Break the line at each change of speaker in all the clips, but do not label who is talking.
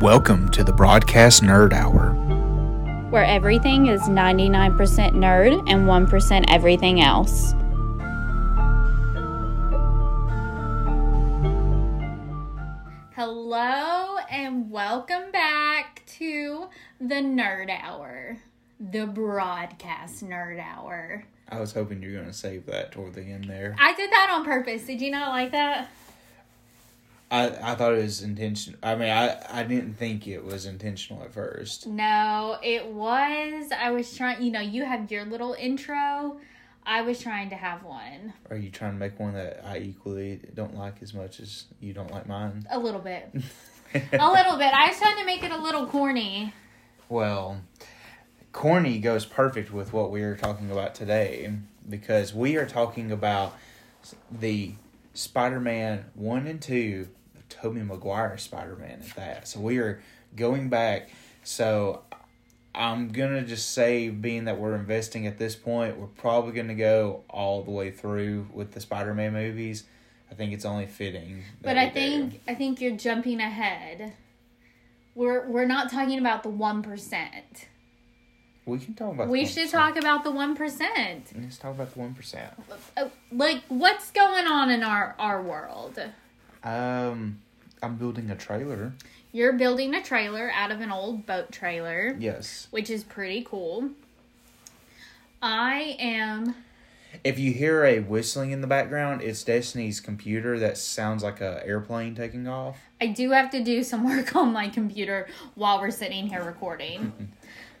Welcome to the Broadcast Nerd Hour.
where everything is 99% nerd and 1% everything else. Hello and welcome back to the Nerd Hour, the broadcast Nerd Hour.
I was hoping you were going to save that toward the end there.
I did that on purpose. Did you not like that?
I, I thought it was intentional. I mean, I, I didn't think it was intentional at first.
No, it was. I was trying, you know, you have your little intro. I was trying to have one.
Are you trying to make one that I equally don't like as much as you don't like mine?
A little bit. a little bit. I was trying to make it a little corny.
Well, corny goes perfect with what we are talking about today because we are talking about the Spider-Man 1 and 2, Tobey Maguire Spider-Man at that. So we are going back. So I'm going to just say being that we're investing at this point, we're probably going to go all the way through with the Spider-Man movies. I think it's only fitting.
But I
we do.
think I think you're jumping ahead. We're we're not talking about the one percent.
we can talk about
We should talk about the one percent.
Let's talk about the 1%.
Like what's going on in our our world?
Um, I'm building a trailer.
You're building a trailer out of an old boat trailer,
Yes.
which is pretty cool. I am
If you hear a whistling in the background, it's Destiny's computer that sounds like a airplane taking off.
I do have to do some work on my computer while we're sitting here recording.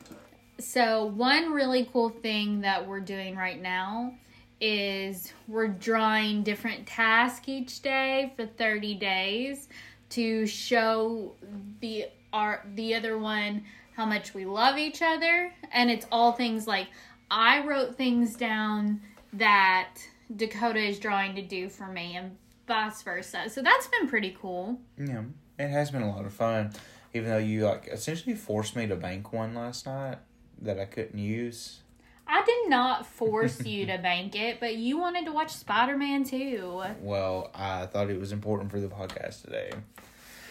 so, one really cool thing that we're doing right now is we're drawing different tasks each day for 30 days to show the our the other one how much we love each other and it's all things like I wrote things down that Dakota is drawing to do for me and vice versa. So that's been pretty cool.
Yeah, it has been a lot of fun. Even though you like essentially forced me to bank one last night that I couldn't use.
I did not force you to bank it, but you wanted to watch Spider Man too.
Well, I thought it was important for the podcast today.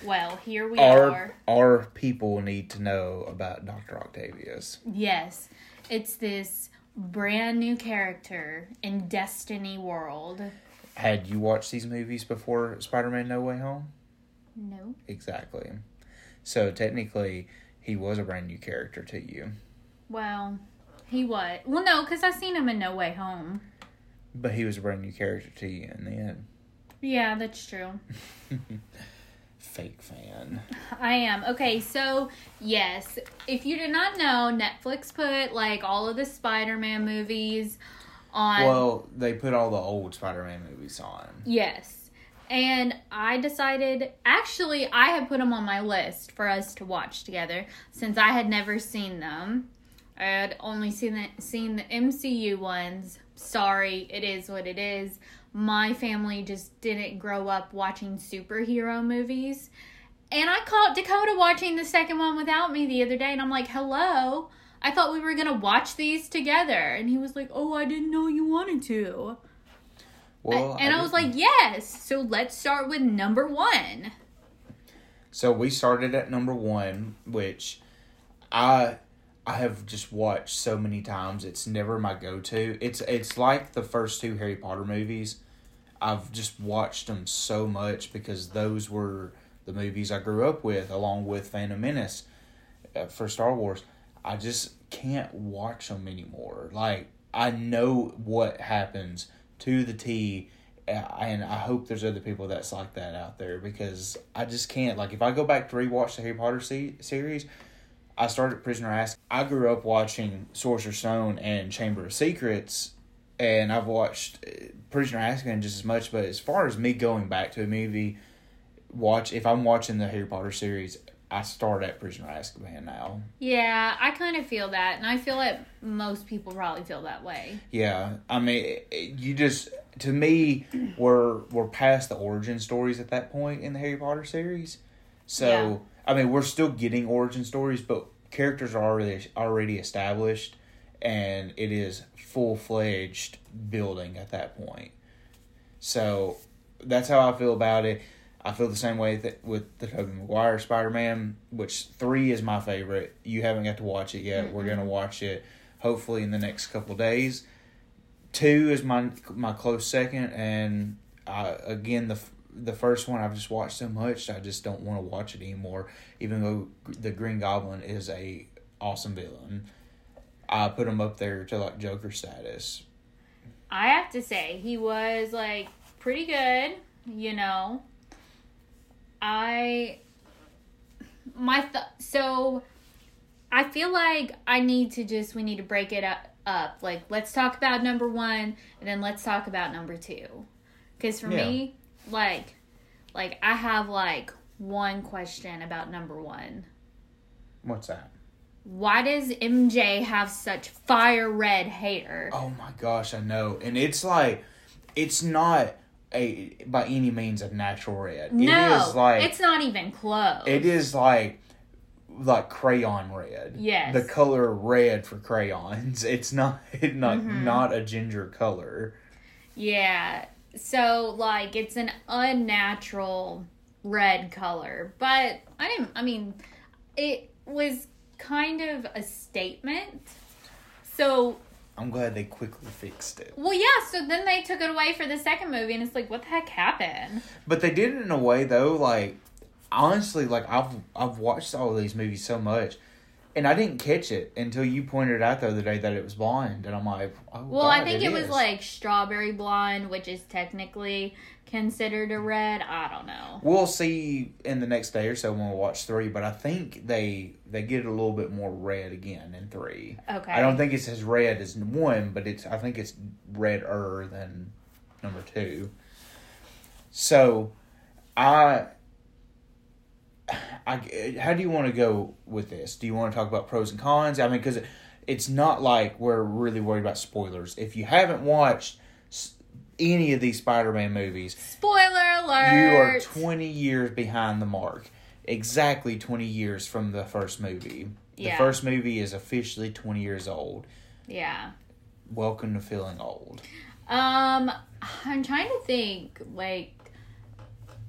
Well, here we
Our
are.
our people need to know about Doctor Octavius.
Yes, it's this brand new character in Destiny World.
Had you watched these movies before Spider-Man: No Way Home?
No.
Exactly. So technically, he was a brand new character to you,
Well, he what? Well, no, because I seen him in No Way Home.
but he was a brand new character to you in the end.
Yeah, that's true.
Fake fan.
I am. Okay, so yes, if you did not know, Netflix put like all of the Spider Man movies on.
Well, they put all the old Spider-Man movies on.
Yes. And I decided, actually, I had put them on my list for us to watch together since I had never seen them. I had only seen the, seen the MCU ones. Sorry, it is what it is. My family just didn't grow up watching superhero movies. And I caught Dakota watching the second one without me the other day, and I'm like, hello. I thought we were going to watch these together. And he was like, oh, I didn't know you wanted to.
Well,
and I, was like, yes. So let's start with number one.
so we started at number one, which I I have just watched so many times. It's never my go-to. It's it's like the first two Harry Potter movies. I've just watched them so much because those were the movies I grew up with, along with Phantom Menace uh, for Star Wars. I just can't watch them anymore. Like I know what happens to the T, uh, and I hope there's other people that's like that out there because I just can't. Like if I go back to rewatch the Harry Potter se- series, I started Prisoner Ask. I grew up watching Sorcerer Stone and Chamber of Secrets, and I've watched uh, Prisoner Azkaban just as much. But as far as me going back to a movie, watch if I'm watching the Harry Potter series, I start at Prisoner Azkaban now.
Yeah, I kind of feel that. And I feel like most people probably feel that way.
Yeah, I mean, you just to me, we're we're past the origin stories at that point in the Harry Potter series. So
Yeah.
I mean, we're still getting origin stories, but characters are already already established, and it is full fledged building at that point. So that's how I feel about it. I feel the same way that with the Tobey Maguire Spider Man, which three is my favorite. You haven't got to watch it yet. We're gonna watch it hopefully in the next couple days. Two is my my close second, and uh, again the the first one I've just watched so much I just don't want to watch it anymore. Even though the Green Goblin is a awesome villain, I put him up there to like Joker status.
I have to say, he was like pretty good, you know. I my th- so I feel like I need to just we need to break it up up. Like let's talk about number 1 and then let's talk about number 2. Cuz for
Yeah.
me, like like I have like one question about number 1.
What's that?
Why does MJ have such fire red hair?
Oh my gosh, I know, and it's like it's not a by any means a natural red.
no,
it is like
it's not even close.
It is like like crayon red.
Yes.
The color red for crayons. It's not it not
Mm-hmm.
not a ginger color.
Yeah. So like it's an unnatural red color, but I didn't I mean it was kind of a statement. So,
I'm glad they quickly fixed it.
well yeah, so then they took it away for the second movie and it's like what the heck happened?
But they did it in a way though, like honestly, like I've I've watched all of these movies so much. And I didn't catch it until you pointed out the other day that it was blonde, and I'm like, oh,
Well, I think it, was like strawberry blonde, which is technically considered a red. I don't know.
We'll see in the next day or so when we watch three, but I think they they get a little bit more red again in three.
Okay.
I don't think it's as red as one, but it's I think it's redder than number two. So, I, I how do you want to go with this? Do you want to talk about pros and cons? I mean, because it's not like we're really worried about spoilers. If you haven't watched any of these Spider-Man movies,
Spoiler alert.
you are 20 years behind the mark. Exactly 20 years from the first movie. The first movie is officially 20 years old.
Yeah.
Welcome to feeling old.
Um, I'm trying to think, like,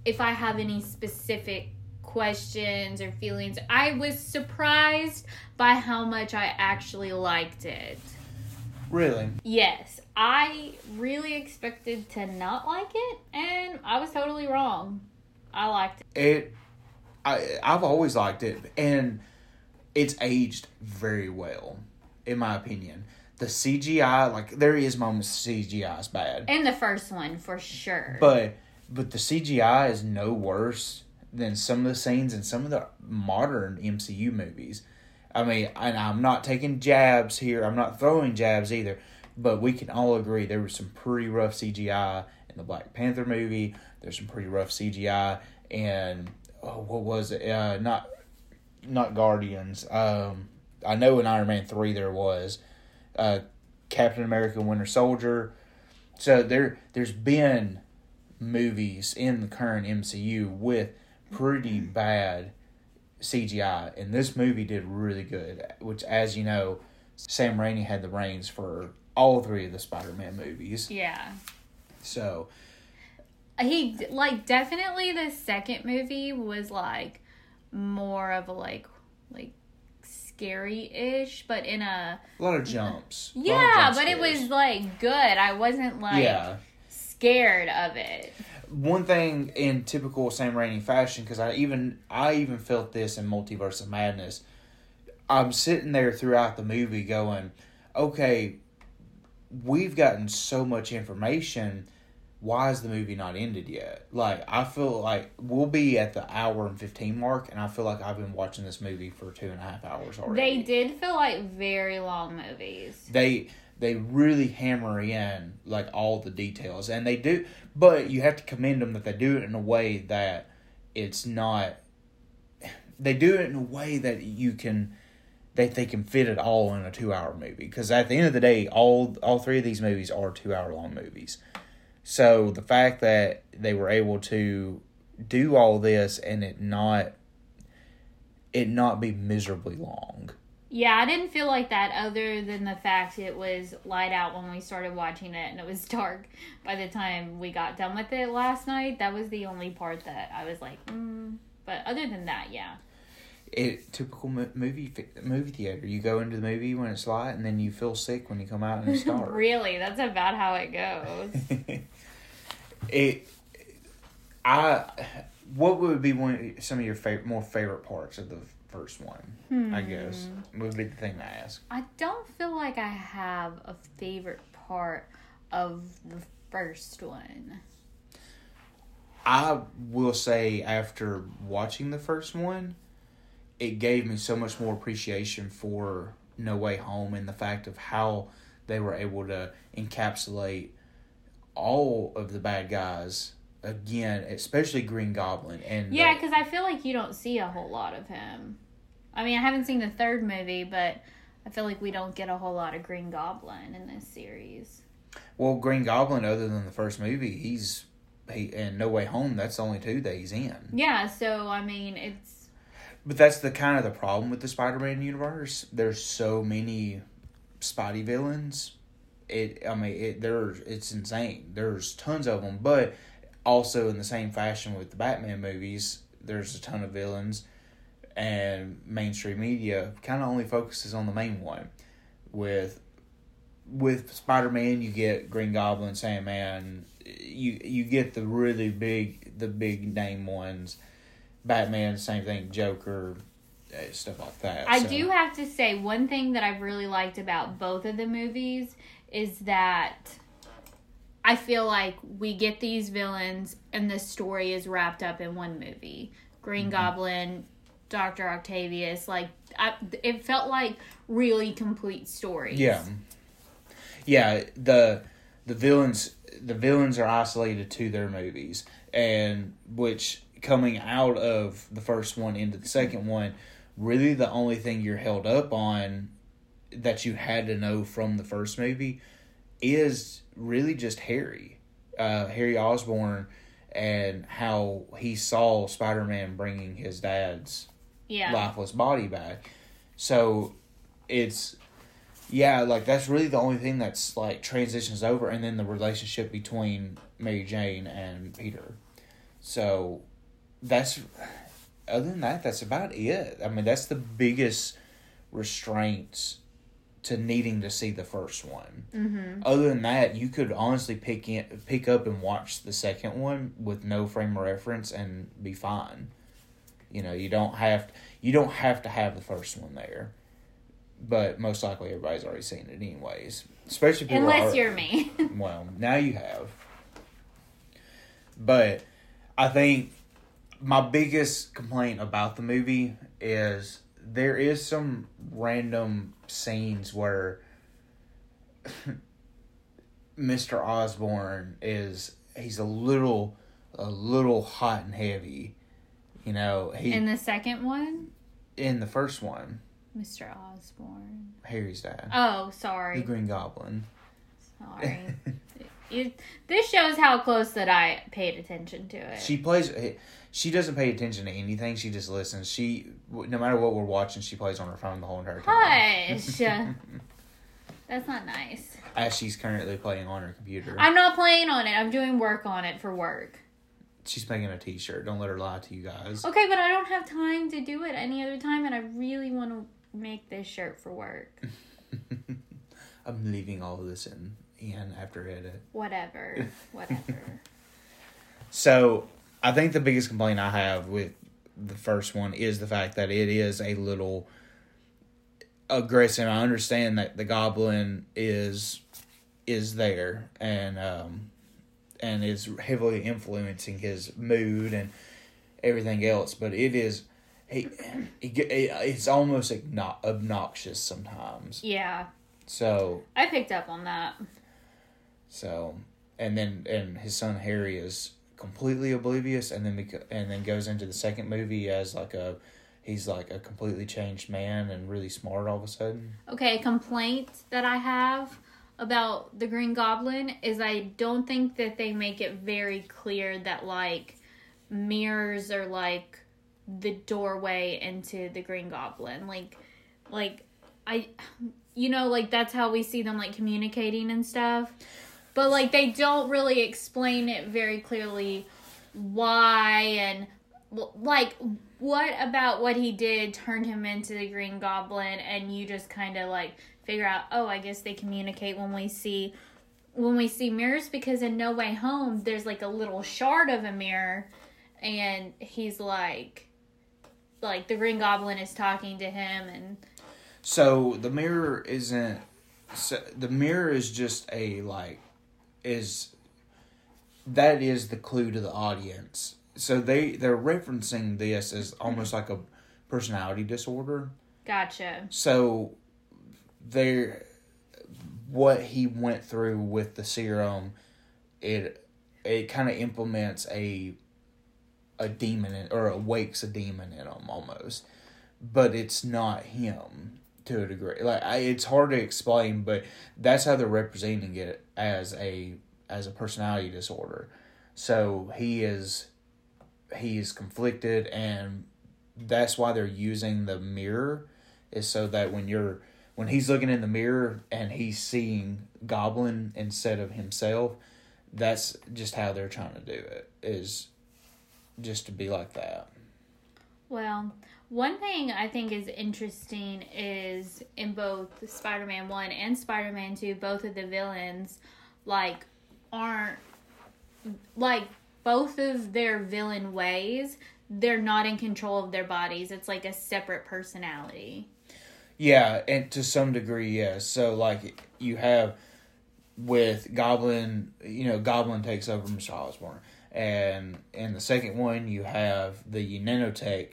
if I have any specific questions or feelings. I was surprised by how much I actually liked it.
Really?
Yes, I really expected to not like it, and I was totally wrong. I liked it.
It I I've always liked it and it's aged very well in my opinion. The CGI like there is moments CGI is bad.
And the first one, for sure.
But but the CGI is no worse than some of the scenes in some of the modern MCU movies. I mean, and I'm not taking jabs here. I'm not throwing jabs either. But we can all agree there was some pretty rough CGI in the Black Panther movie. There's some pretty rough CGI and oh, what was it? Uh, not not Guardians. Um, I know in Iron Man three there was uh, Captain America: Winter Soldier. So there there's been movies in the current MCU with pretty bad CGI, and this movie did really good. Which, as you know, Sam Raimi had the reins for all three of the Spider-Man movies.
yeah.
So
He, like, definitely the second movie was, like, more of a, like, like, scary-ish, but in a...
a lot of jumps. Lot of
Yeah,
jump
but it was, like, good. I wasn't, like,
yeah.
scared of it.
One thing in typical Sam Raimi fashion, because I even I even felt this in Multiverse of Madness. I'm sitting there throughout the movie going, okay, we've gotten so much information. Why is the movie not ended yet? Like I feel like we'll be at the hour and fifteen mark, and I feel like I've been watching this movie for two and a half hours already.
They did feel like very long movies.
they they really hammer in like all the details and they do but you have to commend them that they do it in a way that it's not they do it in a way that you can that they can fit it all in a two hour movie. Because at the end of the day all all three of these movies are two hour long movies. So the fact that they were able to do all this and it not it not be miserably long
Yeah, I didn't feel like that other than the fact it was light out when we started watching it and it was dark by the time we got done with it last night. That was the only part that I was like, mm. but other than that, yeah.
It typical movie movie theater. You go into the movie when it's light, and then you feel sick when you come out and it's dark.
really, that's about how it goes.
it, I, what would be one some of your favorite more favorite parts of the first one? I guess hmm. would be the thing to ask.
I don't feel like I have a favorite part of the first one.
I will say after watching the first one, it gave me so much more appreciation for No Way Home and the fact of how they were able to encapsulate all of the bad guys again, especially Green Goblin and
Yeah, because I feel like you don't see a whole lot of him. I mean, I haven't seen the third movie, but I feel like we don't get a whole lot of Green Goblin in this series.
well, Green Goblin, other than the first movie, he's he and No Way Home. That's the only two that he's in.
Yeah, so I mean, it's
But that's the kind of the problem with the Spider-Man universe. There's so many Spidey villains. It, I mean, it there's it's insane. There's tons of them, but also in the same fashion with the Batman movies, there's a ton of villains, and mainstream media kind of only focuses on the main one. With with Spider-Man, you get Green Goblin, Sandman. You you get the really big the big name ones. Batman, same thing. Joker, uh, stuff like that.
I
So-
do have to say one thing that I've really liked about both of the movies is that I feel like we get these villains and the story is wrapped up in one movie. Green
Mm-hmm.
Goblin, Doctor Octavius, like I, it felt like really complete stories.
Yeah, yeah. The the villains the villains are isolated to their movies, and which coming out of the first one into the second one, really the only thing you're held up on that you had to know from the first movie is really just Harry, uh, Harry Osborn, and how he saw Spider Man bringing his dad's
yeah.
lifeless body back. So it's yeah, like that's really the only thing that's like transitions over and then the relationship between Mary Jane and Peter. So that's other than that, that's about it. I mean that's the biggest restraints to needing to see the first one.
Mm-hmm.
Other than that, you could honestly pick in, pick up and watch the second one with no frame of reference and be fine. You know, you don't have you don't have to have the first one there, but most likely everybody's already seen it anyways. Especially people
Unless
are-
you're me.
well, now you have. But I think my biggest complaint about the movie is there is some random scenes where Mr. Osborn is he's a little a little hot and heavy. You know, he
in the second one,
in the first one,
Mr. Osborn.
Harry's dad.
Oh, sorry. the.
Green Goblin.
Sorry. it, this shows how close that I paid attention to it.
She plays. Eh, she doesn't pay attention to anything. She just listens. She, no matter what we're watching, she plays on her phone the whole entire time.
Hush. That's not nice.
As she's currently playing on her computer.
I'm not playing on it. I'm doing work on it for work.
she's making a T-shirt. Don't let her lie to you guys.
Okay, but I don't have time to do it any other time, and I really want to make this shirt for work.
I'm leaving all of this in in after edit.
Whatever. Whatever.
So I think the biggest complaint I have with the first one is the fact that it is a little aggressive. I understand that the goblin is is there and um and is heavily influencing his mood and everything else, but it is he, he it's almost obno- obnoxious sometimes.
yeah,
So
I picked up on that.
So, and then and his son Harry is completely oblivious, and then beca- and then goes into the second movie as like a he's like a completely changed man and really smart all of a sudden.
Okay, a complaint that I have about the Green Goblin is I don't think that they make it very clear that like mirrors are like the doorway into the Green Goblin. Like like I, you know, like that's how we see them like communicating and stuff. But like they don't really explain it very clearly why and like what about what he did turned him into the Green Goblin and you just kind of like figure out, oh, I guess they communicate when we see when we see mirrors because in No Way Home there's like a little shard of a mirror and he's like like the Green Goblin is talking to him and
So the mirror isn't. So the mirror is just a like, is. That is the clue to the audience. So they they're referencing this as almost like a personality disorder.
gotcha.
So there, what he went through with the serum, it it kind of implements a a demon in, or awakes a demon in him almost, but it's not him to a degree. Like I, it's hard to explain, but that's how they're representing it as a as a personality disorder. So he is he is conflicted and that's why they're using the mirror is so that when you're when he's looking in the mirror and he's seeing goblin instead of himself that's just how they're trying to do it is just to be like that
Well, one thing I think is interesting is in both Spider Man 1 and Spider Man 2, both of the villains, like, aren't, like, both of their villain ways, they're not in control of their bodies. It's like a separate personality.
yeah and to some degree yes so like you have with goblin you know goblin takes over mr osborn and in the second one you have the nanotech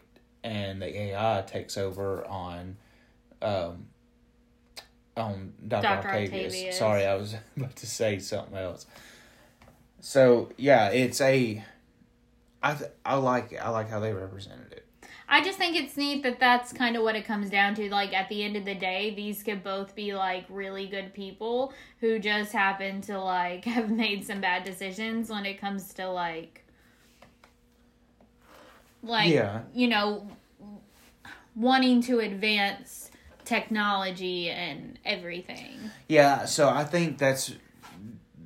and the ai takes over on um on dr,
Dr.
octavius.
Octavius.
sorry i was about to say something else so yeah it's a i th- i like i like how they represented it
I just think it's neat that that's kind of what it comes down to. Like, at the end of the day, these could both be, like, really good people who just happen to, like, have made some bad decisions when it comes to, like, like,
Yeah.
you know, wanting to advance technology and everything.
Yeah, so I think that's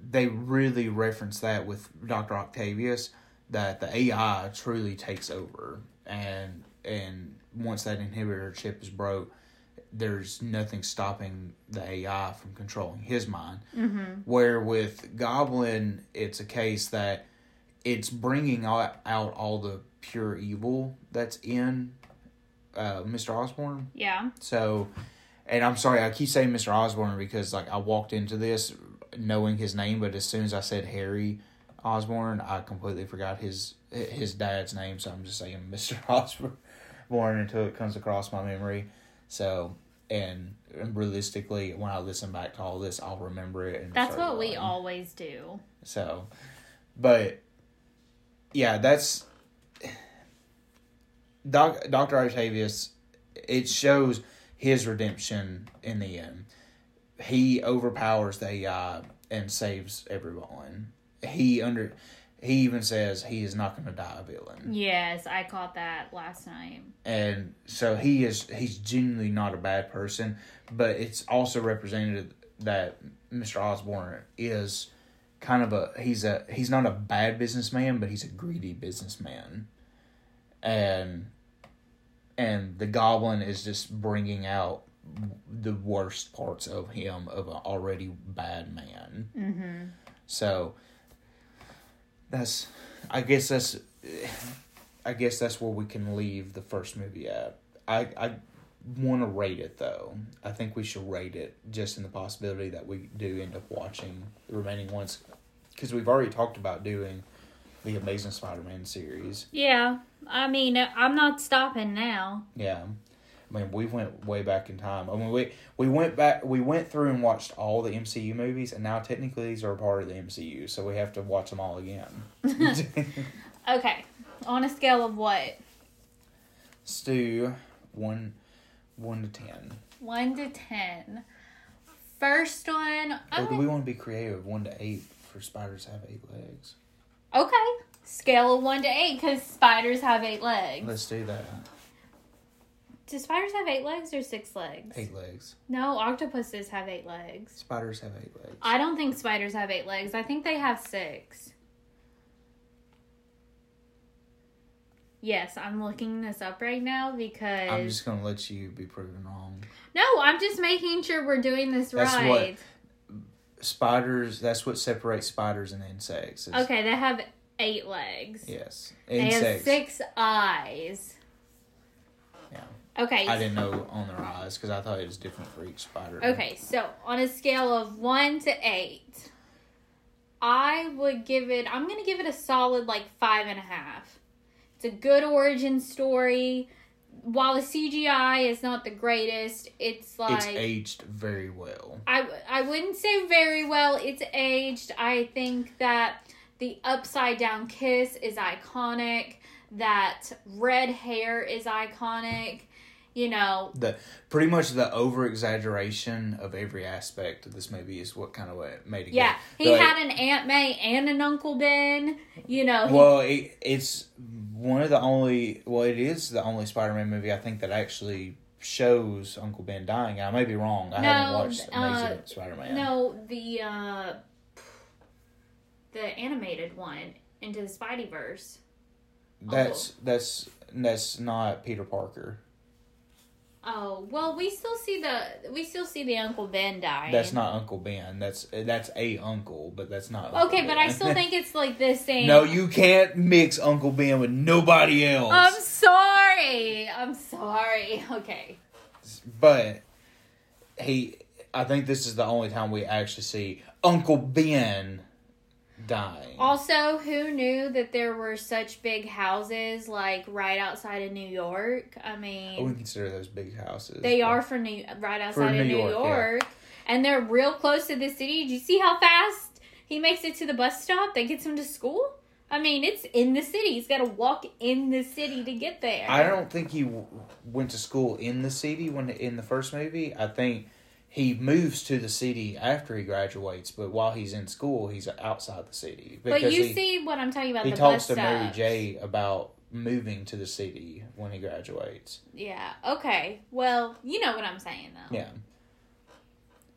they really reference that with Doctor Octavius that the AI truly takes over, and and once that inhibitor chip is broke, there's nothing stopping the AI from controlling his mind.
Mm-hmm.
Where with Goblin, it's a case that it's bringing out, out all the pure evil that's in uh, Mr. Osborn.
Yeah.
So, and I'm sorry, I keep saying Mr. Osborn because like I walked into this knowing his name, but as soon as I said Harry Osborn, I completely forgot his his dad's name. So I'm just saying Mr. Osborn until it comes across my memory. So, and, and realistically, when I listen back to all this, I'll remember it. And
That's what we always do.
So, but yeah, that's Doc, Dr. Octavius. It shows his redemption in the end. He overpowers the AI and saves everyone. He under he even says he is not going to die a villain,
Yes, I caught that last night.
and so he is he's genuinely not a bad person. But it's also represented that Mr. Osborn is kind of a he's a he's not a bad businessman, but he's a greedy businessman, and and the Goblin is just bringing out the worst parts of him of an already bad man.
Mm-hmm.
So that's I guess that's I guess that's where we can leave the first movie at. I I want to rate it though. I think we should rate it just in the possibility that we do end up watching the remaining ones because we've already talked about doing the Amazing Spider-Man series.
Yeah, I mean, uh, I'm not stopping now.
Yeah. I mean, we went way back in time. I mean, we we went back, we went through and watched all the MCU movies, and now technically these are a part of the MCU, so we have to watch them all again.
Okay, on a scale of what?
Stu, one, one to ten.
One to ten. First one.
Or do we want to be creative? One to eight for spiders have eight legs.
Okay. Scale of one to eight because spiders have eight legs.
Let's do that.
Do spiders have eight legs or six legs?
Eight legs.
No, octopuses have eight legs.
Spiders have eight legs.
I don't think spiders have eight legs. I think they have six. Yes, I'm looking this up right now because
I'm just gonna let you be proven wrong.
no, I'm just making sure we're doing this
That's what-
right.
Spiders. That's what separates spiders and insects. is-
Okay, they have eight legs.
Yes. insects.
They have six eyes.
Yeah.
Okay.
I didn't know on their eyes because I thought it was different for each spider.
Okay, so on a scale of one to eight, I would give it. I'm gonna give it a solid like five and a half. It's a good origin story. While the CGI is not the greatest, it's like
It's aged very well.
I I wouldn't say very well. It's aged. I think that the upside down kiss is iconic. That red hair is iconic. You know,
The pretty much the over exaggeration of every aspect of this movie is what kind of what made it.
Yeah,
good.
he
Like,
had an Aunt May and an Uncle Ben. You know, he-
Well, it, it's one of the only. Well, it is the only Spider-Man movie I think that actually shows Uncle Ben dying. I may be wrong. I haven't
No,
watched Amazing
uh,
Spider-Man.
no, the uh, the animated one into the Spider-Verse.
that's that's that's not Peter Parker.
Oh well, we still see the we still see the Uncle Ben die.
That's not Uncle Ben. That's that's a uncle, but that's not.
Okay,
Uncle
but I still think it's like the same.
no, you can't mix Uncle Ben with nobody else.
I'm sorry. I'm sorry. Okay.
but he, I think this is the only time we actually see Uncle Ben dying.
Also, who knew that there were such big houses like right outside of New York? I mean, I
wouldn't consider those big houses.
They are for New right outside
New
of New
York,
York,
yeah.
and they're real close to the city. Do you see how fast he makes it to the bus stop that gets him to school? I mean, it's in the city. He's got to walk in the city to get there.
I don't think he w- went to school in the city when in the first movie. I think he moves to the city after he graduates, but while he's in school, he's outside the city
But you
he,
see what I'm talking about.
he talks to Mary. J about moving to the city when he graduates.
Yeah. Okay. Well, you know what I'm saying though.
Yeah.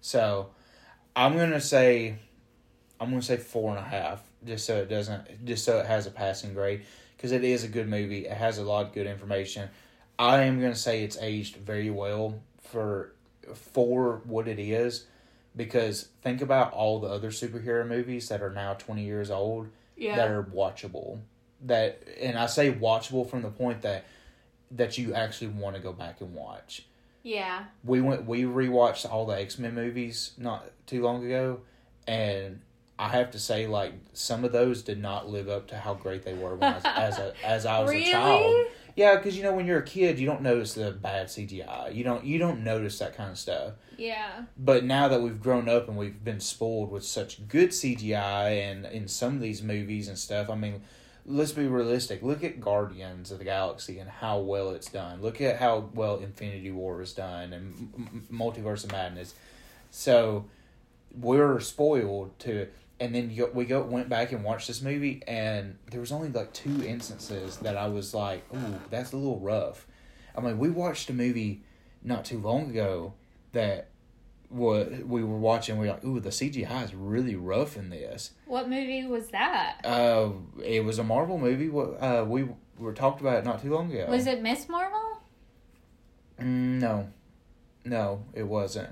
So, I'm gonna say, I'm gonna say four and a half, just so it doesn't, just so it has a passing grade, because it is a good movie. It has a lot of good information. I am gonna say it's aged very well for for what it is, because think about all the other superhero movies that are now twenty years old
Yeah.
that are watchable. That and I say watchable from the point that that you actually want to go back and watch
yeah.
we went we rewatched all the X Men movies not too long ago, and I have to say like some of those did not live up to how great they were when I was, as a as I was
really?
a child. Yeah, because you know when you're a kid, you don't notice the bad CGI. You don't you don't notice that kind of stuff.
Yeah.
But now that we've grown up and we've been spoiled with such good CGI and in some of these movies and stuff, I mean, let's be realistic. Look at Guardians of the Galaxy and how well it's done. Look at how well Infinity War is done and M- M- Multiverse of Madness. So we're spoiled to, and then we go went back and watched this movie, and there was only like two instances that I was like, "Ooh, that's a little rough." I mean, we watched a movie not too long ago that what we were watching. We were like, "Ooh, the CGI is really rough in this."
What movie was that?
Uh, it was a Marvel movie. What uh, we were talked about it not too long ago.
Was it Miss Marvel?
Mm, no, no, it wasn't.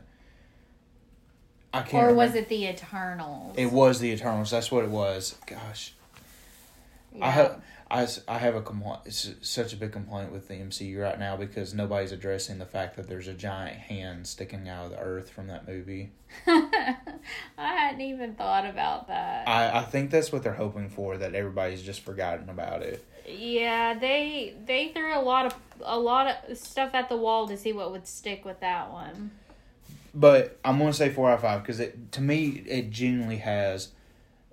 I can't.
Or was it the Eternals?
It was the Eternals. That's what it was. Gosh, I
Yeah.
have I, I have a complaint. It's such a big complaint with the MCU right now because nobody's addressing the fact that there's a giant hand sticking out of the earth from that movie.
I hadn't even thought about that.
I, I think that's what they're hoping for. That everybody's just forgotten about it.
yeah, they they threw a lot of a lot of stuff at the wall to see what would stick with that one.
But I'm gonna say four out of five because it to me it genuinely has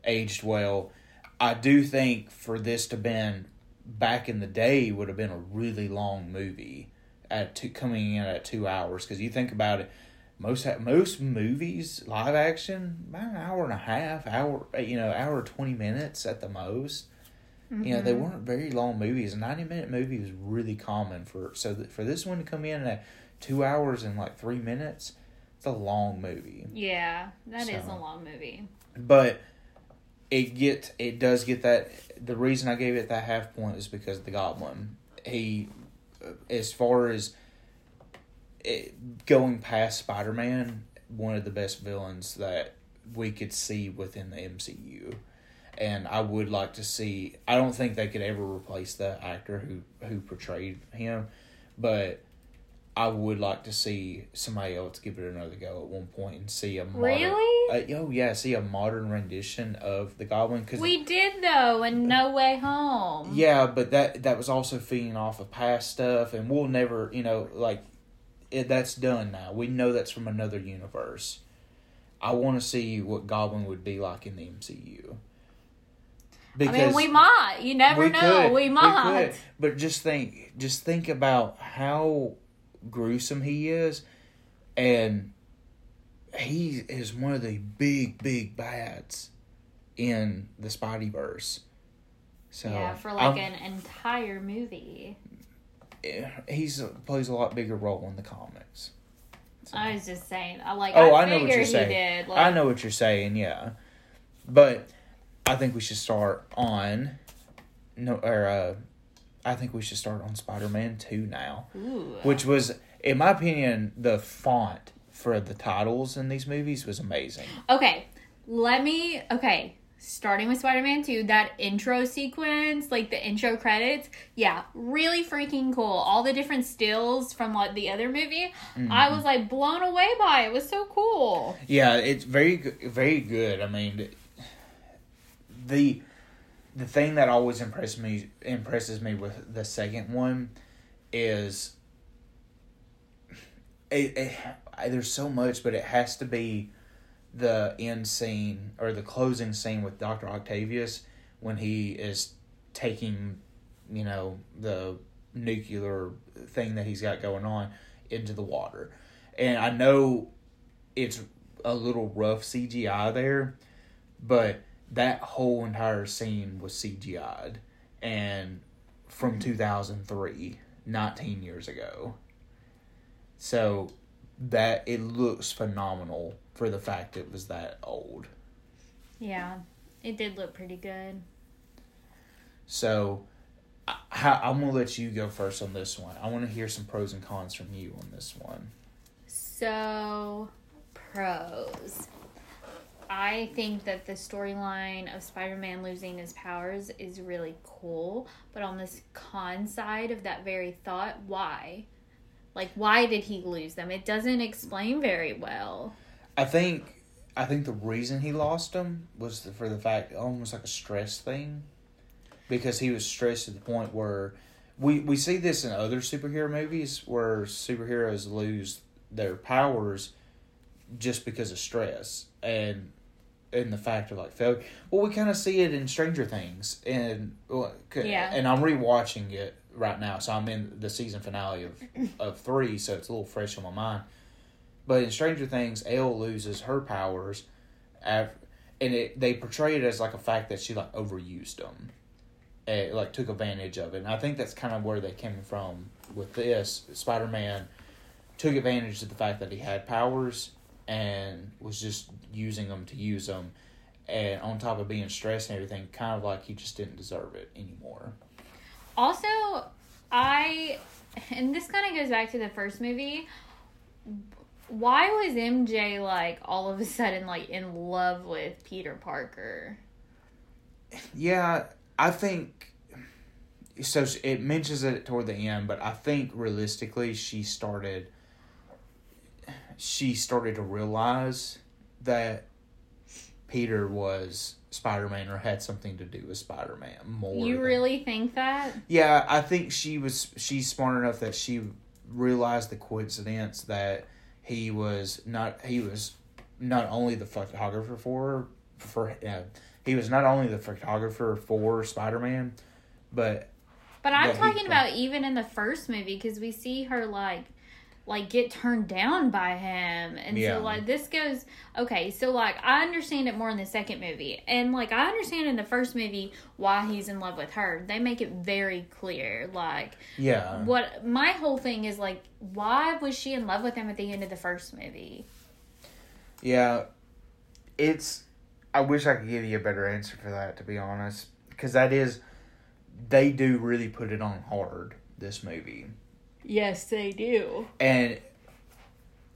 aged well. I do think for this to been back in the day would have been a really long movie at two, coming in at two hours because you think about it, most most movies live action about an hour and a half, hour eh, you know hour twenty minutes at the most. You know, they mm-hmm. weren't very long movies. A ninety minute movie was really common for so that for this one to come in at two hours and like three minutes, it's a long movie.
Yeah, that is
So-
a long movie.
But it get it does get that. The reason I gave it that half point is because of the Goblin. He, as far as it, going past Spider Man, one of the best villains that we could see within the MCU. And I would like to see. I don't think they could ever replace the actor who who portrayed him, but I would like to see somebody else give it another go at one point and see a modern,
Really?
uh, oh yeah, see a modern rendition of the Goblin because
We did though, in No Way Home.
yeah, but that that was also feeding off of past stuff, and we'll never, you know, like it, that's done now. We know that's from another universe. I want to see what Goblin would be like in the MCU.
I mean, we might. You never know.
could,
we might.
could. But just think, just think about how gruesome he is, and he is one of the big, big bads in the Spideyverse. So
yeah, for like
I'm-
an entire movie.
he's plays a lot bigger role in the comics. So-
I was just saying. I like.
oh,
I,
I, know what you're saying.
did. Like,
I know what you're saying. Yeah, but I think we should start on no or uh, I think we should start on Spider-Man Two now,
Ooh.
which was, in my opinion, the font for the titles in these movies was amazing.
Okay, let me. Okay, starting with Spider Man 2, that intro sequence, like the intro credits, yeah, really freaking cool. All the different stills from like the other movie,
Mm-hmm.
I was like blown away by. It was so cool.
Yeah, it's very very good. I mean, the the thing that always impresses me impresses me with the second one is it, it there's so much, but it has to be the end scene or the closing scene with Doctor Octavius when he is taking, you know, the nuclear thing that he's got going on into the water, and I know it's a little rough CGI there, but that whole entire scene was CGI'd and from hmm. 2003, 19 years ago. So that it looks phenomenal for the fact it was that old.
Yeah, it did look pretty good.
So I, I'm gonna let you go first on this one. I want to hear some pros and cons from you on this one.
So, pros. I think that the storyline of Spider Man losing his powers is really cool, but on this con side of that very thought, why? Like, why did he lose them? It doesn't explain very well.
I think I think the reason he lost them was for the fact almost like a stress thing, because he was stressed to the point where we we see this in other superhero movies where superheroes lose their powers just because of stress and and the fact of like failure. Well, we kind of see it in Stranger Things, and
Yeah.
and I'm rewatching it right now, so I'm in the season finale of of three, so it's a little fresh on my mind. But in Stranger Things, El loses her powers, af and it they portray it as like a fact that she like overused them, and like took advantage of it. And I think that's kind of where they came from with this. Spider Man took advantage of the fact that he had powers and was just using them to use them, and on top of being stressed and everything, kind of like he just didn't deserve it anymore.
Also, I, and this kind of goes back to the first movie. Why was MJ like all of a sudden like in love with Peter Parker?
Yeah, I think so. It mentions it toward the end, but I think realistically, she started. She started to realize that Peter was Spider Man or had something to do with Spider Man more.
You
than-
really think that?
Yeah, I think she was. She's smart enough that she realized the coincidence that he was not. He was not only the photographer for for. Uh, he was not only the photographer for Spider Man, but
But I'm
he
talking
can-
about even in the first movie because we see her like like get turned down by him and
Yeah.
so like this goes okay so like i understand it more in the second movie and like i understand in the first movie why he's in love with her they make it very clear like
Yeah.
what my whole thing is like why was she in love with him at the end of the first movie
Yeah, it's. I wish I could give you a better answer for that, to be honest, because that is, they do really put it on hard. This movie,
yes they do
and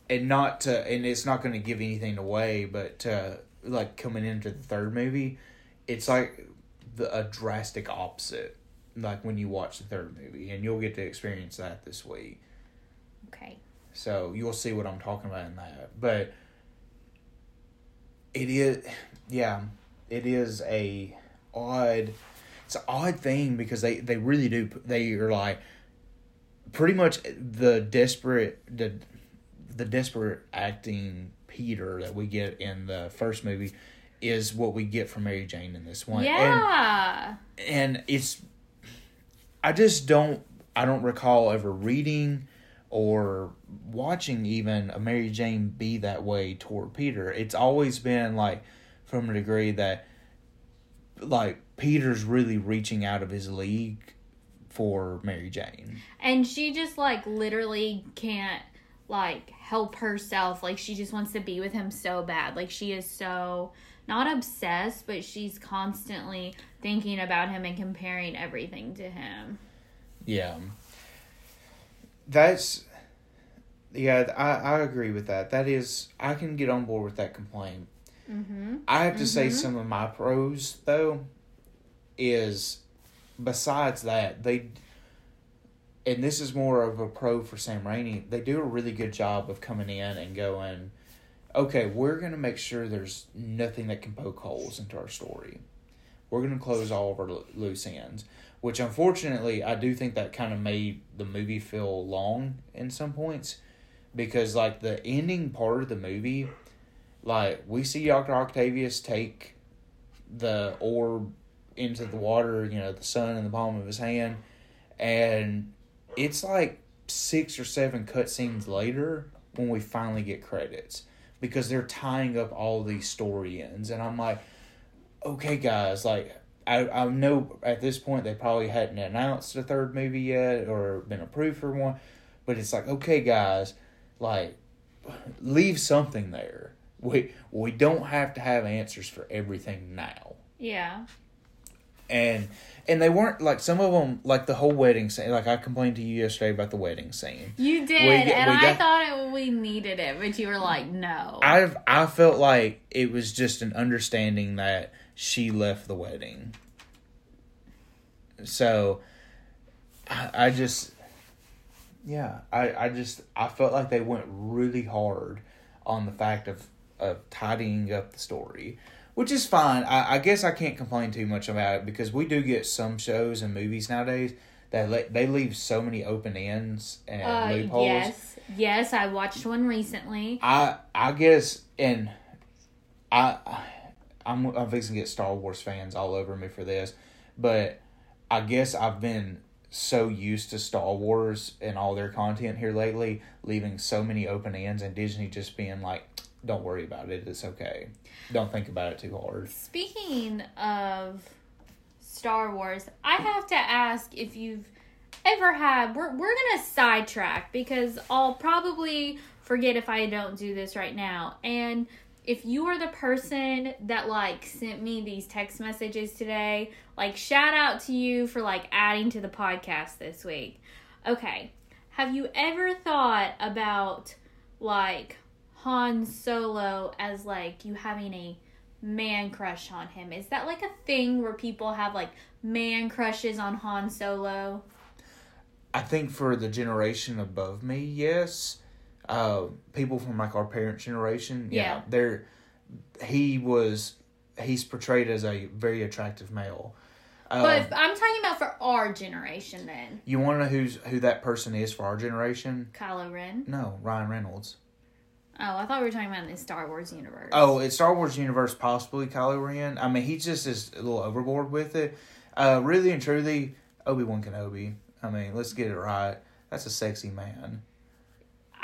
and not to, and it's not going to give anything away, but uh, like coming into the third movie, it's like the a drastic opposite. Like when you watch the third movie, and you'll get to experience that this week.
okay
So you'll see what I'm talking about in that. But it is yeah, it is a odd it's an odd thing because they, they really do they are like pretty much the desperate the the desperate acting Peter that we get in the first movie is what we get from Mary Jane in this one. And
yeah
and it's i just don't i don't recall ever reading or watching even a mary jane be that way toward peter it's always been like from a degree that like peter's really reaching out of his league for mary jane.
And she just like literally can't like help herself. Like she just wants to be with him so bad. Like she is so not obsessed but she's constantly thinking about him and comparing everything to him.
Yeah. That's yeah i i agree with that. That is i can get on board with that complaint.
Mm-hmm.
I have to say some of my pros though is besides that they and this is more of a pro for Sam Raimi. They do a really good job of coming in and going, okay, we're gonna make sure there's nothing that can poke holes into our story. We're gonna close all of our loose ends, which unfortunately I do think that kind of made the movie feel long in some points, because like the ending part of the movie like we see Doctor Octavius take the orb into the water, you know, the sun in the palm of his hand, and it's like six or seven cutscenes later when we finally get credits because they're tying up all these story ends, and I'm like, okay, guys, like. I, I know at this point they probably hadn't announced a third movie yet or been approved for one, but it's like okay guys, like leave something there. We we don't have to have answers for everything now.
yeah
And and they weren't like some of them like the whole wedding scene. Like I complained to you yesterday about the wedding scene.
you did
We
and
we
i
got-
thought it, we needed it but you were like no
I've I felt like it was just an understanding that she left the wedding. So I, I just yeah, I, I just I felt like they went really hard on the fact of, of tidying up the story. Which is fine. I, I guess I can't complain too much about it because we do get some shows and movies nowadays that le- they leave so many open ends and
uh,
loopholes.
yes yes i watched one recently
I I guess and I I'm I'm fixing to get Star Wars fans all over me for this, but I guess I've been so used to Star Wars and all their content here lately, leaving so many open ends and Disney just being like, "Don't worry about it, it's okay. Don't think about it too hard."
Speaking of Star Wars, I have to ask if you've ever had. We're we're gonna sidetrack because I'll probably forget if I don't do this right now. And if you are the person that like sent me these text messages today, like shout out to you for like adding to the podcast this week. Okay, have you ever thought about like Han Solo as like you having a man crush on him. Is that like a thing where people have like man crushes on Han Solo?
I think for the generation above me, yes. Uh, people from like our parents' generation, yeah,
Yeah.
they're he was he's portrayed as a very attractive male. Um,
But if- I'm talking about for our generation then.
you want to know who's who that person is for our generation?
Kylo Ren.
No, Ryan Reynolds.
Oh, I thought we were talking about in the Star Wars universe.
Oh, it's Star Wars universe, possibly Kylo Ren. I mean, he just is a little overboard with it. Uh, really and truly, Obi Wan Kenobi. I mean, let's get it right. That's a sexy man.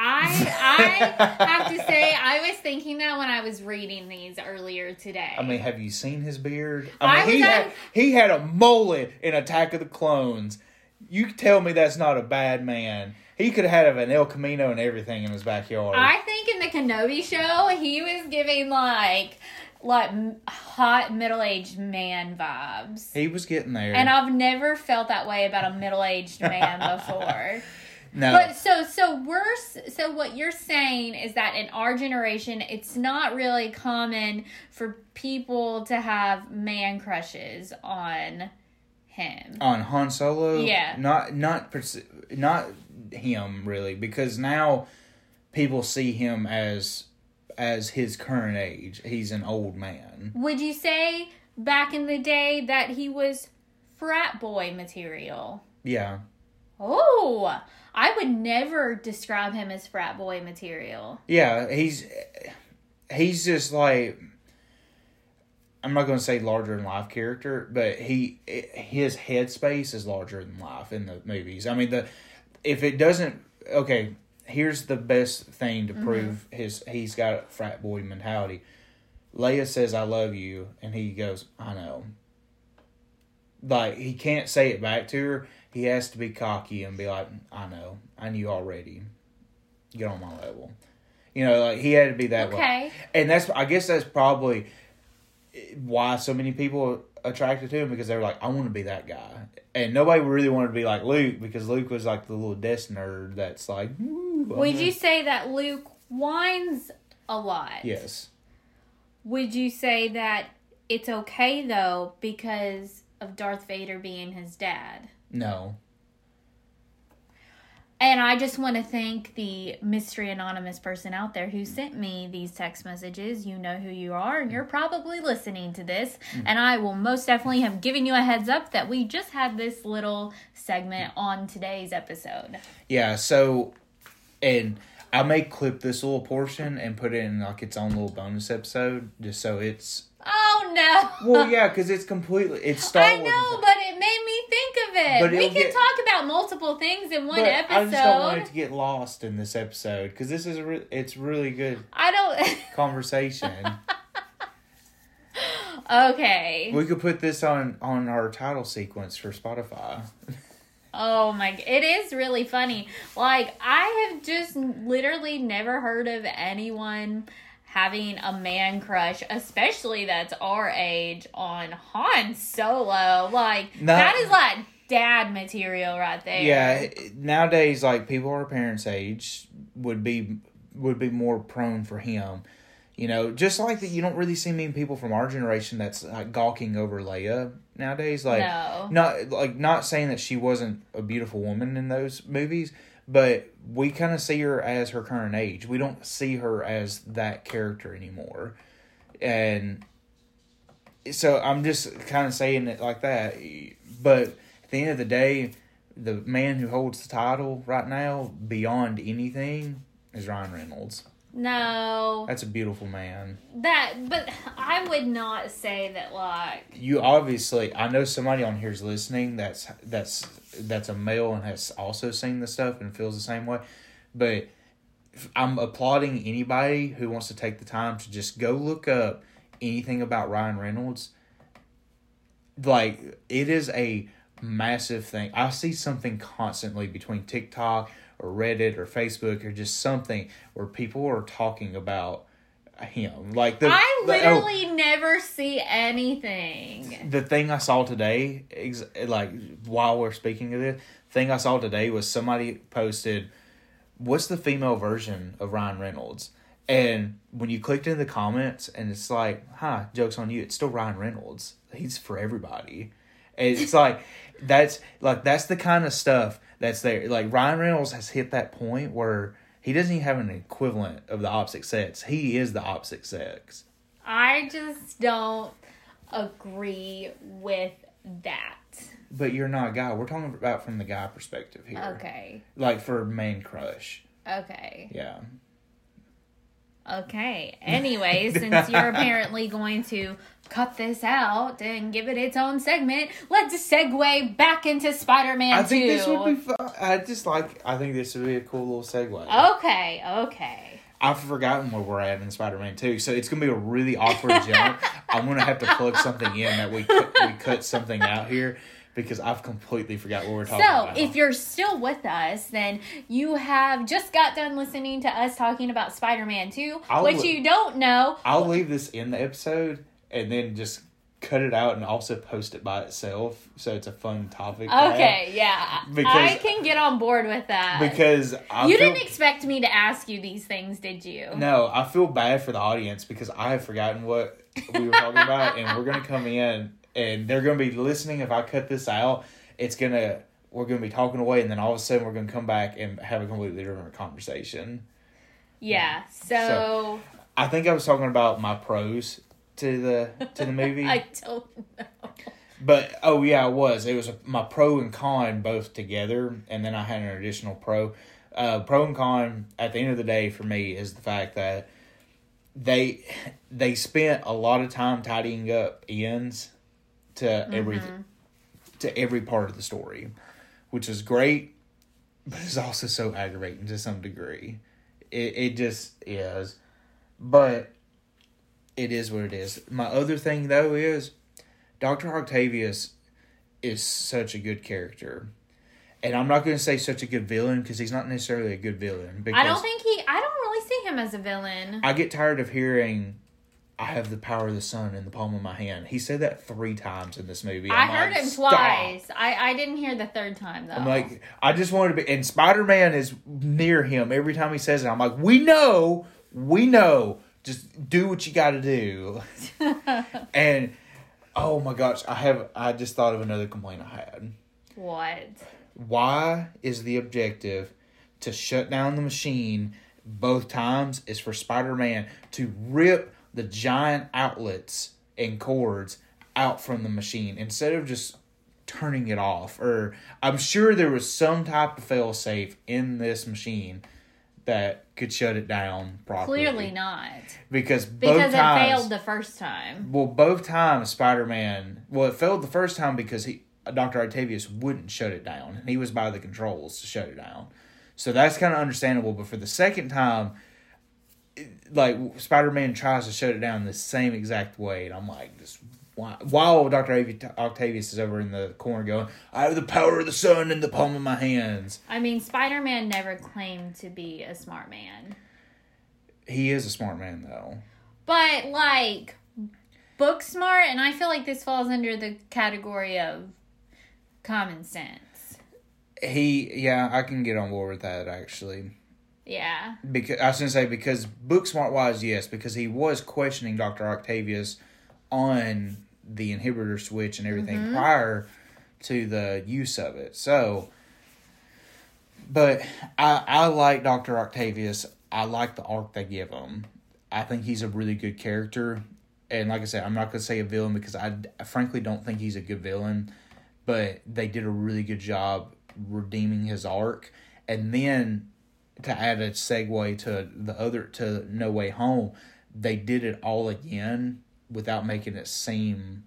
I I have to say I was thinking that when I was reading these earlier today.
I mean, have you seen his beard?
I
I mean, he had he had a mullet in Attack of the Clones. You tell me that's not a bad man. He could have had an El Camino and everything in his backyard.
I think in the Kenobi show he was giving like like hot middle aged man vibes.
he was getting there.
And I've never felt that way about a middle aged man before.
no,
But so so we're so what you're saying is that in our generation it's not really common for people to have man crushes on him.
on Han Solo.
Yeah.
not not not him really because now people see him as as his current age. He's an old man.
Would you say back in the day that he was frat boy material?
Yeah,
Oh, I would never describe him as frat boy material.
yeah. He's he's just like I'm not going to say larger than life character, but he his headspace is larger than life in the movies. I mean the if it doesn't okay, here's the best thing to mm-hmm. prove his he's got a frat boy mentality. Leia says I love you and he goes, I know. Like he can't say it back to her. He has to be cocky and be like, I know. I knew already. Get on my level. You know, like he had to be that way
Okay.
and that's I guess that's probably why so many people attracted to him because they were like, I want to be that guy, and nobody really wanted to be like Luke because Luke was like the little desk nerd that's like. "Ooh,
Would you say that Luke whines a lot?
Yes.
Would you say that it's okay though because of Darth Vader being his dad?
No.
And I just want to thank the mystery anonymous person out there who sent me these text messages. You know who you are, and you're probably listening to this. Mm. And I will most definitely have given you a heads up that we just had this little segment on today's episode.
Yeah. So, and I may clip this little portion and put it in like its own little bonus episode, just so it's.
Oh no!
Well, yeah, because it's completely it's Star
I
Wars.
know, but it made me think of it.
But
we can
get-
talk about multiple things in one
But
episode.
I just don't want it to get lost in this episode because this is a re- it's really good
I don't.
conversation.
okay.
We could put this on on our title sequence for Spotify.
Oh my! It is really funny. Like I have just literally never heard of anyone having a man crush, especially that's our age, on Han Solo. Like
Not-
that is like dad material right there.
Yeah, nowadays like people our parents' age would be would be more prone for him. You know, just like that, you don't really see many people from our generation that's like gawking over Leia nowadays. Like,
No.
not like not saying that she wasn't a beautiful woman in those movies, but we kind of see her as her current age. We don't see her as that character anymore, and so I'm just kind of saying it like that. But at the end of the day, the man who holds the title right now, beyond anything, is Ryan Reynolds.
No,
That's a beautiful man.
that. But I would not say that. Like
You obviously, I know somebody on here is listening. That's that's that's a male and has also seen the stuff and feels the same way. But I'm applauding anybody who wants to take the time to just go look up anything about Ryan Reynolds. Like it is a massive thing. I see something constantly between TikTok or Reddit or Facebook or just something where people are talking about him. Like the
I
the- oh,
literally never see anything.
the thing I saw today, ex- like while we're speaking of this, thing I saw today was somebody posted, "What's the female version of Ryan Reynolds?" And when you clicked in the comments, and it's like, "Huh, jokes on you." It's still Ryan Reynolds. He's for everybody. And it's like that's like that's the kind of stuff that's there. Like Ryan Reynolds has hit that point where he doesn't even have an equivalent of the opposite sex. He is the opposite sex.
I just don't agree with that.
But you're not a guy. We're talking about from the guy perspective here.
Okay.
Like for main crush.
Okay.
Yeah.
Okay. Anyway, since you're apparently going to cut this out and give it its own segment, let's segue back into Spider-Man
I think this would be fun. I just like. I think this would be a cool little segue.
Okay, okay.
I've forgotten where we're at in Spider-Man 2, so it's gonna be a really awkward jump. I'm gonna have to plug something in that we cut, we cut something out here because I've completely forgot what we're talking
So,
about.
So, if you're still with us, then you have just got done listening to us talking about Spider-Man 2,
I'll
which
li-
you don't know.
I'll leave this in the episode and then just cut it out and also post it by itself, so it's a fun topic. to have.
Okay, yeah.
Because-
I can get on board with that.
Because I
you
feel,
didn't expect me to ask you these things, did you?
No, I feel bad for the audience because I have forgotten what we were talking about, and we're gonna come in and they're gonna be listening. If I cut this out, it's gonna we're gonna be talking away, and then all of a sudden we're gonna come back and have a completely different conversation.
Yeah. So,
So- I think I was talking about my pros to the to the movie,
I don't know.
but oh yeah, I was. It was my pro and con both together, and then I had an additional pro. Uh, pro and con at the end of the day for me is the fact that they they spent a lot of time tidying up ends to every mm-hmm. to every part of the story, which is great, but it's also so aggravating to some degree. It it just is, but it is what it is. My other thing though is Doctor Octavius is such a good character. And I'm not going to say such a good villain because he's not necessarily a good villain. Because
I don't think he. I don't really see him as a villain.
I get tired of hearing, "I have the power of the sun in the palm of my hand." He said that three times in this movie.
I
I'm
heard
like,
him
"Stop."
twice. I I didn't hear the third time though.
I'm like, I just wanted to be, and Spider Man is near him every time he says it. I'm like, we know, we know. Just do what you got to do. and oh my gosh, I have. I just thought of another complaint I had.
what?
Why is the objective to shut down the machine both times is for Spider Man to rip the giant outlets and cords out from the machine instead of just turning it off? Or I'm sure there was some type of fail safe in this machine that could shut it down properly.
Clearly not.
Because both
Because it
times,
failed the first time.
well, both times Spider Man. Well, it failed the first time because he Doctor Octavius wouldn't shut it down. And he was by the controls to shut it down. So that's kind of understandable. But for the second time, like Spider Man tries to shut it down the same exact way, and I'm like, this. why- While Doctor Octavius is over in the corner going, "I have the power of the sun in the palm of my hands."
I mean, Spider Man never claimed to be a smart man.
He is a smart man, though.
But, like, book smart, and I feel like this falls under the category of common sense.
He, yeah, I can get on board with that actually.
Yeah.
because I was gonna say because book smart wise, yes, because he was questioning Doctor Octavius on the inhibitor switch and everything mm-hmm. prior to the use of it. So, but I I like Doctor Octavius. I like the arc they give him. I think he's a really good character, and like I said, I'm not gonna say a villain because I, I frankly don't think he's a good villain, but they did a really good job redeeming his arc, and then to add a segue to the other to No Way Home, they did it all again without making it seem,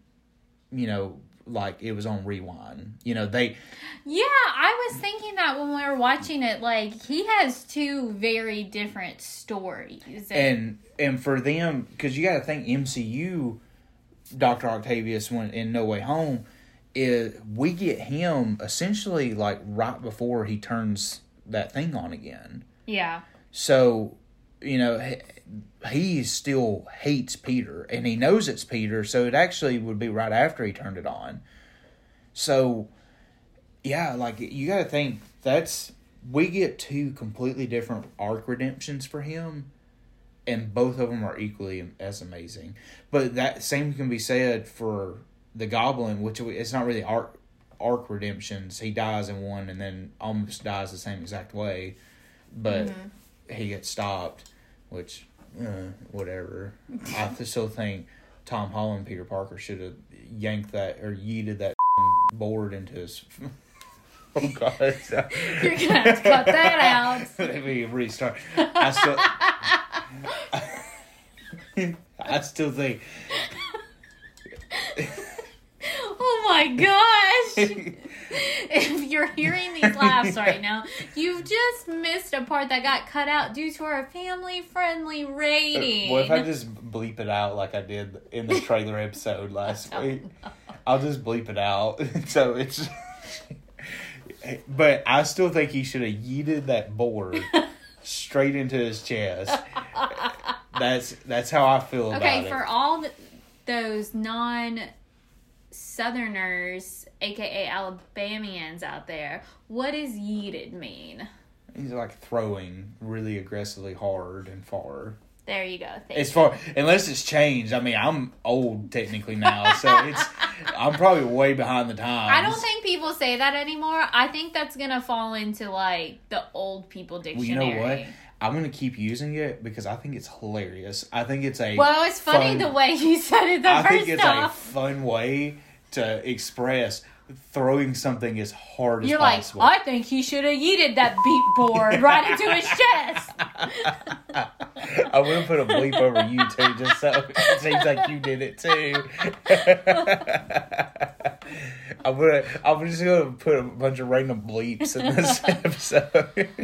you know, like it was on rewind. You know, they
Yeah, I was thinking that when we were watching it. Like, he has two very different stories.
and and for them because you got to think MCU, Doctor Octavius went in No Way Home, is we get him essentially like right before he turns that thing on again.
yeah.
So, you know, he, he still hates Peter and he knows it's Peter, so it actually would be right after he turned it on. So, yeah, like you got to think that's we get two completely different arc redemptions for him and both of them are equally as amazing. But that same can be said for the Goblin, which it's not really arc arc redemptions. He dies in one and then almost dies the same exact way, but he gets stopped, which uh, whatever. I still think Tom Holland, Peter Parker should have yanked that or yeeted that board into his. oh God!
You're going to have to cut that out.
Let me restart. I still. I still think
Oh my gosh! if you're hearing these laughs right now, you've just missed a part that got cut out due to our family friendly uh, rating.
What if I just bleep it out like I did in the trailer episode last oh, week? I'll just bleep it out. so it's. but I still think he should have yeeted that board straight into his chest. That's that's how I feel about it.
okay, for all th those non Southerners, aka Alabamians out there, what does yeeted mean?
He's like throwing really aggressively hard and far.
There you go. Thank
As far unless it's changed. I mean, I'm old technically now, so it's I'm probably way behind the times.
I don't think people say that anymore. I think that's gonna fall into like the old people
Well, you know what? I'm gonna keep using it because I think it's hilarious. I think it's a
Well, it's funny
fun-
the way you said it the
I
first
think it's a fun way to express throwing something as hard as possible.
You're
as
like,
possible.
I think he should have yeeted that beat board right into his chest.
I would have put a bleep over you too, just so it seems like you did it too. I'm gonna, I'm just gonna put a bunch of random bleeps in this episode.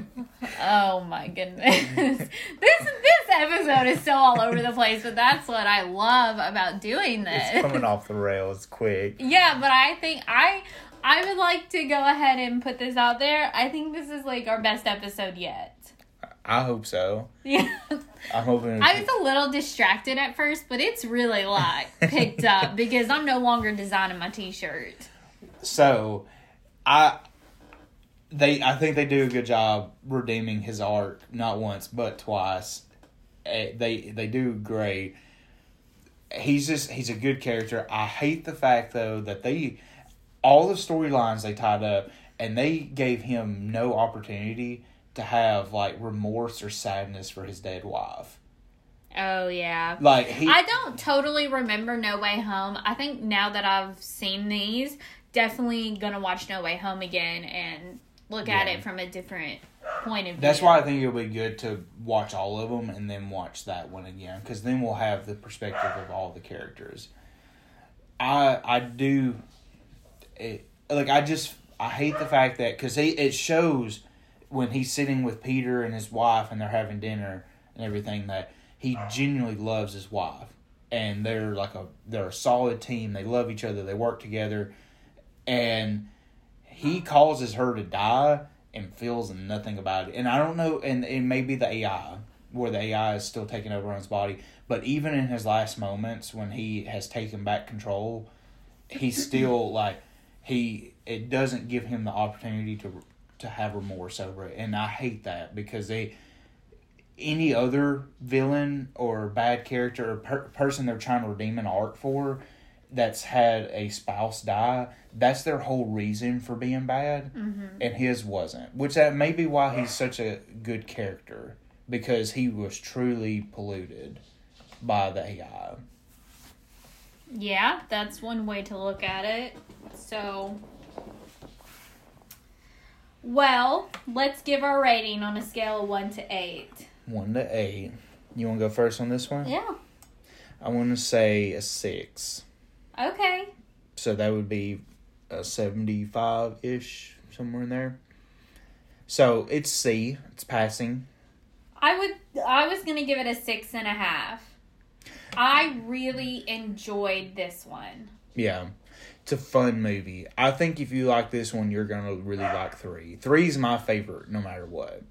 Oh my goodness. this this episode is so all over the place, but that's what I love about doing this.
it's coming off the rails quick.
Yeah, but I think I I would like to go ahead and put this out there. I think this is like our best episode yet.
I hope so.
Yeah.
I'm hoping.
I was a little distracted at first, but it's really like picked up because I'm no longer designing my t-shirt.
So, I they I think they do a good job redeeming his arc not once but twice. Eh, They they do great. He's just he's a good character. I hate the fact though that they all the storylines they tied up and they gave him no opportunity to have like remorse or sadness for his dead wife.
Oh yeah.
Like he
I don't totally remember No Way Home. I think now that I've seen these, definitely gonna watch No Way Home again and look at it from a different point of view.
That's why I think it'll be good to watch all of them and then watch that one again because then we'll have the perspective of all the characters. I I do, it, like I just I hate the fact that because he it shows when he's sitting with Peter and his wife and they're having dinner and everything that he uh-huh. genuinely loves his wife and they're like a they're a solid team. They love each other. They work together, and he causes her to die and feels nothing about it. And I don't know, and it may be the AI where the AI is still taking over on his body. But even in his last moments when he has taken back control, he's still like he. It doesn't give him the opportunity to to have remorse over it, and I hate that because they any other villain or bad character or per- person they're trying to redeem an arc for that's had a spouse die that's their whole reason for being bad. Mm-hmm. And his wasn't which that may be why he's such a good character because he was truly polluted by the ai
Yeah, that's one way to look at it. So, well, let's give our rating on a scale of one to eight.
one to eight you want to go first on this one
Yeah.
i want to say a six
Okay.
so that would be a 75-ish somewhere in there so it's c it's passing
I would. I was gonna give it a six and a half. I really enjoyed this one.
Yeah. It's a fun movie. I think if you like this one, you're gonna really like three. Three is my favorite, no matter what.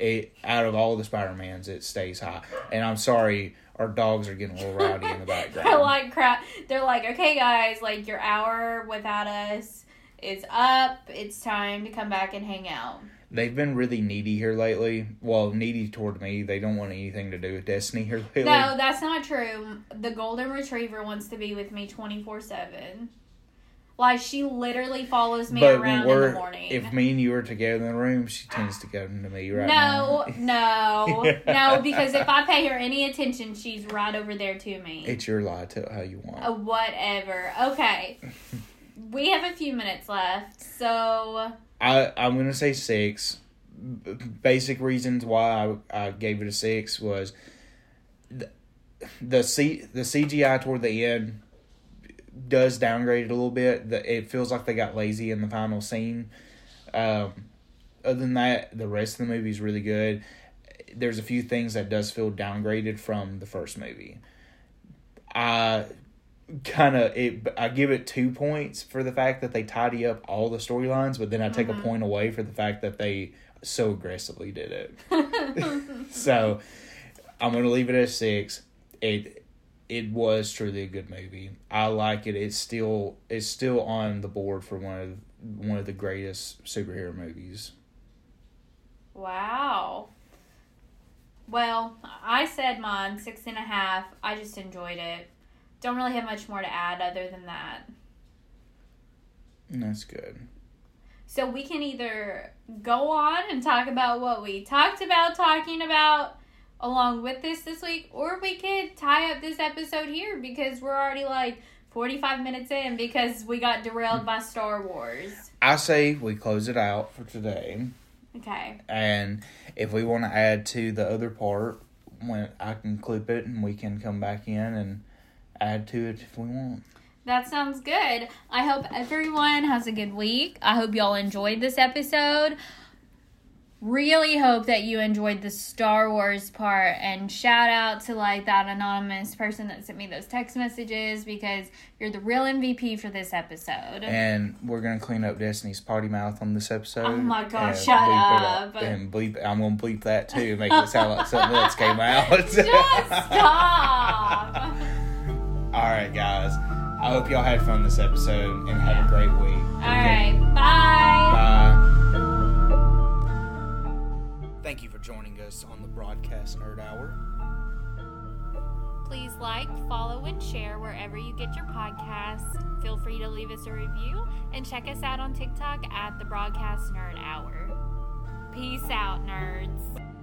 It out of all the Spider Mans, it stays high. And I'm sorry, our dogs are getting a little rowdy in the background.
They're like crap. They're like, okay, guys, like your hour without us is up. It's time to come back and hang out.
They've been really needy here lately. Well, needy toward me. They don't want anything to do with Destini here lately.
No, that's not true. The golden retriever wants to be with me twenty four seven. Like she literally follows me
but
around in the morning.
if me and you are together in the room, she tends to go to me right now.
no, no, no, because if I pay her any attention, she's right over there to me.
It's your lie. Tell how you want.
Uh, whatever. Okay. we have a few minutes left, so
I I'm gonna say six. B- basic reasons why I, I gave it a six was th- the C the CGI toward the end does downgrade it a little bit. The, it feels like they got lazy in the final scene. Um, other than that, the rest of the movie is really good. There's a few things that does feel downgraded from the first movie. I kind of it. I give it two points for the fact that they tidy up all the storylines, but then I take a mm-hmm. point away for the fact that they so aggressively did it. so I'm gonna leave it at six. It it was truly a good movie. I like it. It's still it's still on the board for one of one of the greatest superhero movies.
Wow. Well, I said mine six and a half. I just enjoyed it. Don't really have much more to add other than that.
That's good.
So we can either go on and talk about what we talked about talking about along with this this week, or we could tie up this episode here because we're already like 45 minutes in because we got derailed by Star Wars.
I say we close it out for today.
Okay.
And if we want to add to the other part, when I can clip it and we can come back in and add to it if we want.
That sounds good. I hope everyone has a good week. I hope y'all enjoyed this episode. Really hope that you enjoyed the Star Wars part and shout out to like that anonymous person that sent me those text messages because you're the real MVP for this episode.
And we're gonna clean up Destini's potty mouth on this episode.
Oh my gosh, shut
it
up.
And bleep I'm gonna bleep that too, make it sound like something else came out.
Just stop.
All right, guys. I hope y'all had fun this episode and have a great week.
All right. Bye.
Bye. Thank you for joining us on the Broadcast Nerd Hour.
Please like, follow, and share wherever you get your podcasts. Feel free to leave us a review and check us out on TikTok at the Broadcast Nerd Hour. Peace out, nerds.